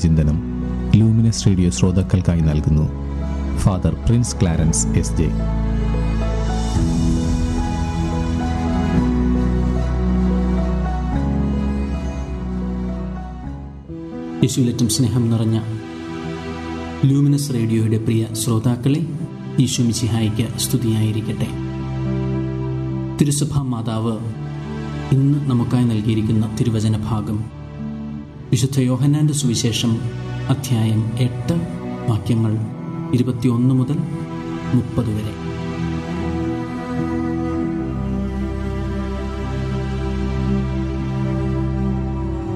വിചിന്തനം luminous radio ശ്രോതാക്കൾക്കായി നൽകുന്നു. Father Prince Clarence S J. യേശുലറ്റം സ്നേഹം നിറഞ്ഞ ലൂമിനസ് റേഡിയോയുടെ പ്രിയ ശ്രോതാക്കളെ ഈശോ മിശിഹായിക്ക് സ്തുതിയായിരിക്കട്ടെ. തിരുസഭാ മാതാവ് ഇന്ന് നമുക്കായി നൽകിയിരിക്കുന്ന തിരുവചന ഭാഗം വിശുദ്ധ യോഹന്നാന്റെ സുവിശേഷം അധ്യായം എട്ട് വാക്യങ്ങൾ ഇരുപത്തിയൊന്ന് മുതൽ മുപ്പത് വരെ.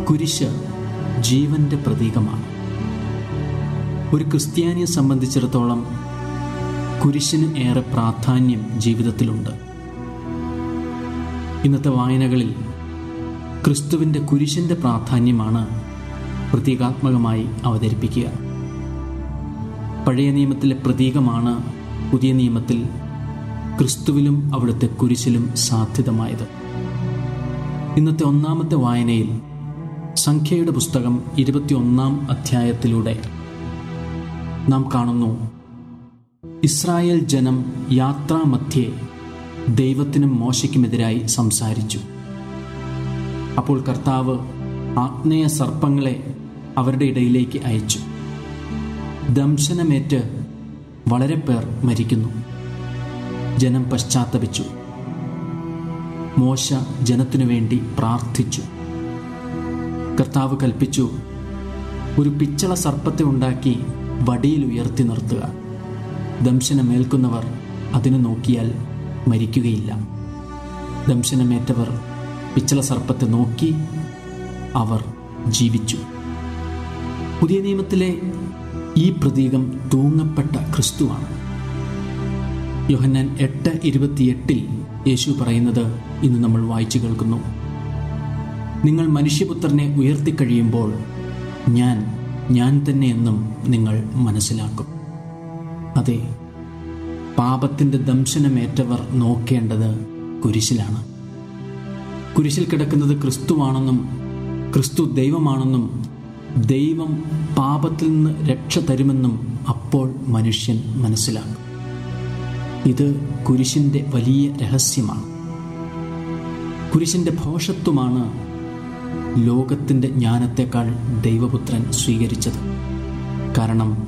കുരിശ് ജീവന്റെ പ്രതീകമാണ്. ഒരു ക്രിസ്ത്യാനിയെ സംബന്ധിച്ചിടത്തോളം കുരിശിന് ഏറെ പ്രാധാന്യം ജീവിതത്തിലുണ്ട്. ഇന്നത്തെ വായനകളിൽ ക്രിസ്തുവിന്റെ കുരിശിന്റെ പ്രാധാന്യമാണ് പ്രതീകാത്മകമായി അവതരിപ്പിക്കുക. പഴയ നിയമത്തിലെ പ്രതീകമാണ് പുതിയ നിയമത്തിൽ ക്രിസ്തുവിലും അവിടുത്തെ കുരിശിലും സാധ്യതമായത്. ഇന്നത്തെ ഒന്നാമത്തെ വായനയിൽ സംഖ്യയുടെ പുസ്തകം ഇരുപത്തിയൊന്നാം അധ്യായത്തിലൂടെ നാം കാണുന്നു ഇസ്രായേൽ ജനം യാത്രാമധ്യേ ദൈവത്തിനും മോശയ്ക്കുമെതിരായി സംസാരിച്ചു. അപ്പോൾ കർത്താവ് ആഗ്നേയ സർപ്പങ്ങളെ അവരുടെ ഇടയിലേക്ക് അയച്ചു. ദംശനമേറ്റ് വളരെ പേർ മരിക്കുന്നു. ജനം പശ്ചാത്തപിച്ചു. മോശ ജനത്തിനു വേണ്ടി പ്രാർത്ഥിച്ചു. കർത്താവ് കൽപ്പിച്ചു ഒരു പിച്ചള സർപ്പത്തെ ഉണ്ടാക്കി വടിയിൽ ഉയർത്തി നിർത്തുക. ദംശനമേൽക്കുന്നവർ അതിനു നോക്കിയാൽ മരിക്കുകയില്ല. ദംശനമേറ്റവർ പിച്ചള സർപ്പത്തെ നോക്കി അവർ ജീവിച്ചു. പുതിയ നിയമത്തിലെ ഈ പ്രതീകം തൂങ്ങപ്പെട്ട ക്രിസ്തുവാണ്. യോഹന്നാൻ എട്ട് ഇരുപത്തിയെട്ടിൽ യേശു പറയുന്നത് ഇന്ന് നമ്മൾ വായിച്ചു കേൾക്കുന്നു. നിങ്ങൾ മനുഷ്യപുത്രനെ ഉയർത്തിക്കഴിയുമ്പോൾ ഞാൻ ഞാൻ തന്നെ എന്നും നിങ്ങൾ മനസ്സിലാക്കും. അതെ പാപത്തിന്റെ ദംശനമേറ്റവർ നോക്കേണ്ടത് കുരിശിലാണ്. കുരിശിൽ കിടക്കുന്നത് ക്രിസ്തുവാണെന്നും ക്രിസ്തു ദൈവമാണെന്നും ദൈവം പാപത്തിൽ നിന്ന് രക്ഷ തരുമെന്നും അപ്പോൾ മനുഷ്യൻ മനസ്സിലാക്കും. ഇത് കുരിശിന്റെ വലിയ രഹസ്യമാണ്. കുരിശിന്റെ ഭോഷത്വമാണ് ലോകത്തിന്റെ ജ്ഞാനത്തെക്കാൾ ദൈവപുത്രൻ സ്വീകരിച്ചത്. കാരണം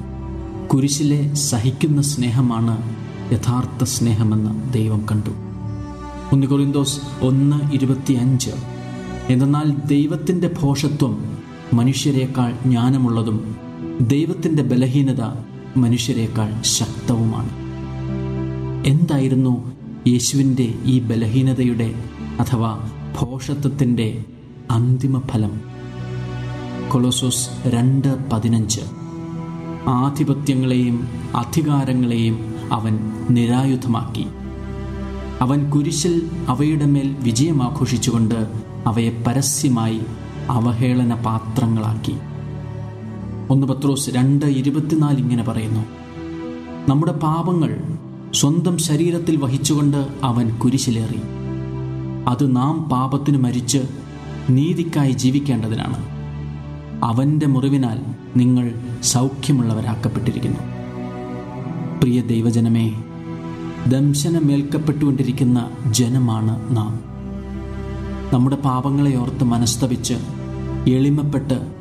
കുരിശിലെ സഹിക്കുന്ന സ്നേഹമാണ് യഥാർത്ഥ സ്നേഹമെന്ന് ദൈവം കണ്ടു. ഒന്ന് കൊറിന്തോസ് ഒന്ന് എന്നാൽ ദൈവത്തിന്റെ ഭോഷത്വം മനുഷ്യരെക്കാൾ ജ്ഞാനമുള്ളതും ദൈവത്തിന്റെ ബലഹീനത മനുഷ്യരെക്കാൾ ശക്തവുമാണ്. എന്തായിരുന്നു യേശുവിന്റെ ഈ ബലഹീനതയുടെ അഥവാ ഭോഷത്വത്തിന്റെ അന്തിമ ഫലം? കൊളോസോസ് രണ്ട് പതിനഞ്ച്. ആധിപത്യങ്ങളെയും അധികാരങ്ങളെയും അവൻ നിരായുധമാക്കി. അവൻ കുരിശിൽ അവയുടെ മേൽ വിജയമാഘോഷിച്ചുകൊണ്ട് അവയെ പരസ്യമായി അവഹേളന പാത്രങ്ങളാക്കി. ഒന്ന് പത്രോസ് രണ്ട് ഇരുപത്തിനാല് ഇങ്ങനെ പറയുന്നു. നമ്മുടെ പാപങ്ങൾ സ്വന്തം ശരീരത്തിൽ വഹിച്ചുകൊണ്ട് അവൻ കുരിശിലേറി. അത് നാം പാപത്തിന് മരിച്ച് നീതിക്കായി ജീവിക്കേണ്ടതിനാണ്. അവന്റെ മുറിവിനാൽ നിങ്ങൾ സൗഖ്യമുള്ളവരാക്കപ്പെട്ടിരിക്കുന്നു. പ്രിയ ദൈവജനമേ ദംശനമേൽക്കപ്പെട്ടുകൊണ്ടിരിക്കുന്ന ജനമാണ് നാം. നമ്മുടെ പാപങ്ങളെ ഓർത്ത് മനസ്തപിച്ച് എളിമപ്പെട്ട്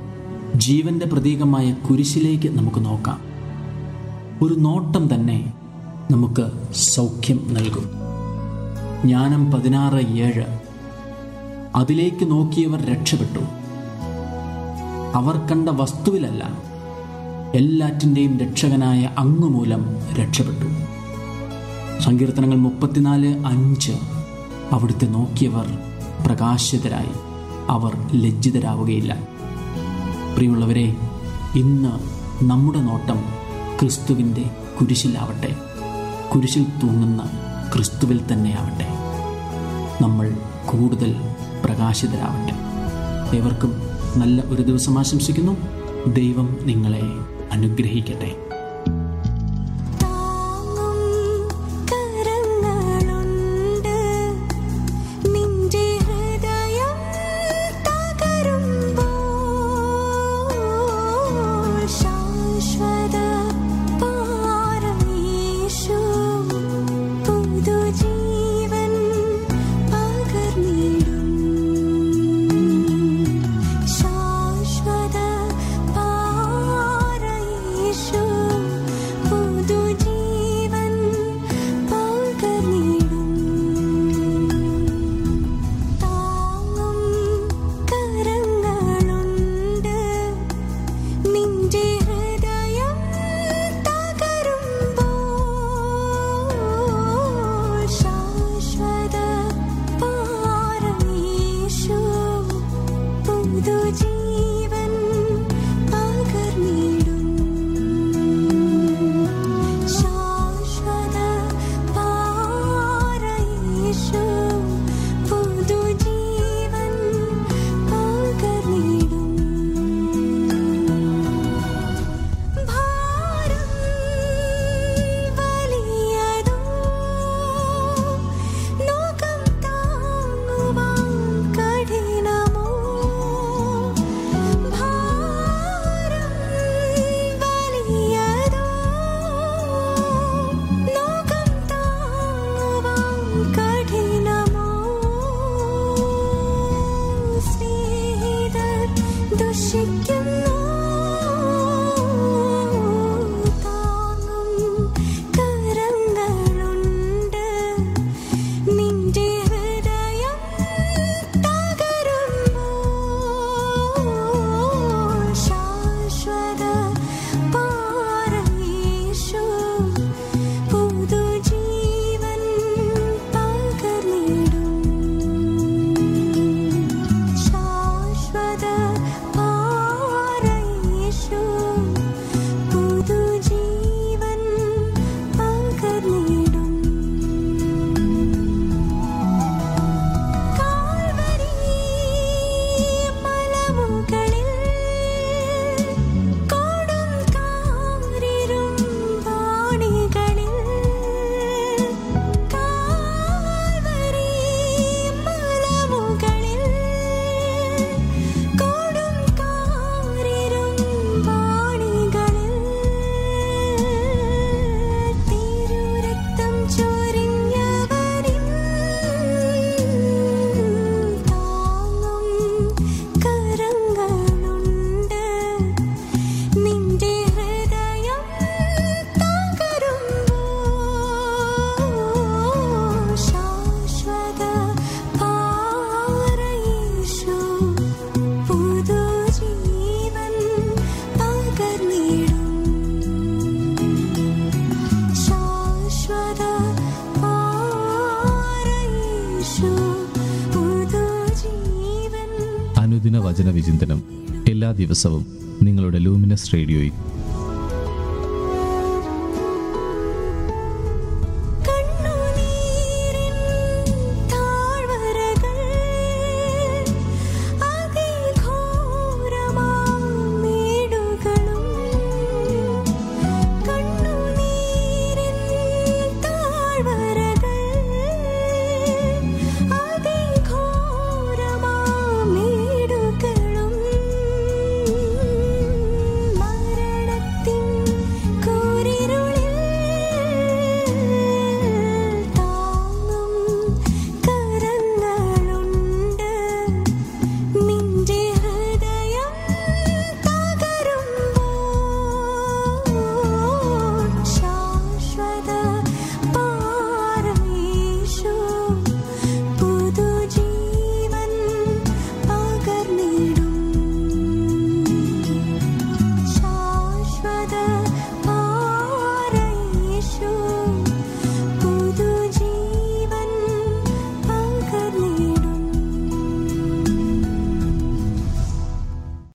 ജീവന്റെ പ്രതീകമായ കുരിശിലേക്ക് നമുക്ക് നോക്കാം. ഒരു നോട്ടം തന്നെ നമുക്ക് സൗഖ്യം നൽകും. ജ്ഞാനം പതിനാറ് ഏഴ്. അതിലേക്ക് നോക്കിയവർ രക്ഷപ്പെട്ടു. അവർ കണ്ട വസ്തുവിലല്ല എല്ലാറ്റിന്റെയും രക്ഷകനായ അങ്ങുമൂലം രക്ഷപ്പെട്ടു. സങ്കീർത്തനങ്ങൾ മുപ്പത്തിനാല് അഞ്ച്. അവിടുത്തെ നോക്കിയവർ പ്രകാശിതരായി. അവർ ലജ്ജിതരാവുകയില്ല. പ്രിയമുള്ളവരെ ഇന്ന് നമ്മുടെ നോട്ടം ക്രിസ്തുവിന്റെ കുരിശിലാവട്ടെ. കുരിശിൽ തൂങ്ങുന്ന ക്രിസ്തുവിൽ തന്നെയാവട്ടെ. നമ്മൾ കൂടുതൽ പ്രകാശിതരാവട്ടെ. ഏവർക്കും നല്ല ഒരു ദിവസം ആശംസിക്കുന്നു. ദൈവം നിങ്ങളെ അനുഗ്രഹിക്കട്ടെ. Do she can know? പുതുജീവൻ വചന വിചിന്തനം എല്ലാ ദിവസവും നിങ്ങളുടെ ലൂമിനസ് റേഡിയോയിൽ.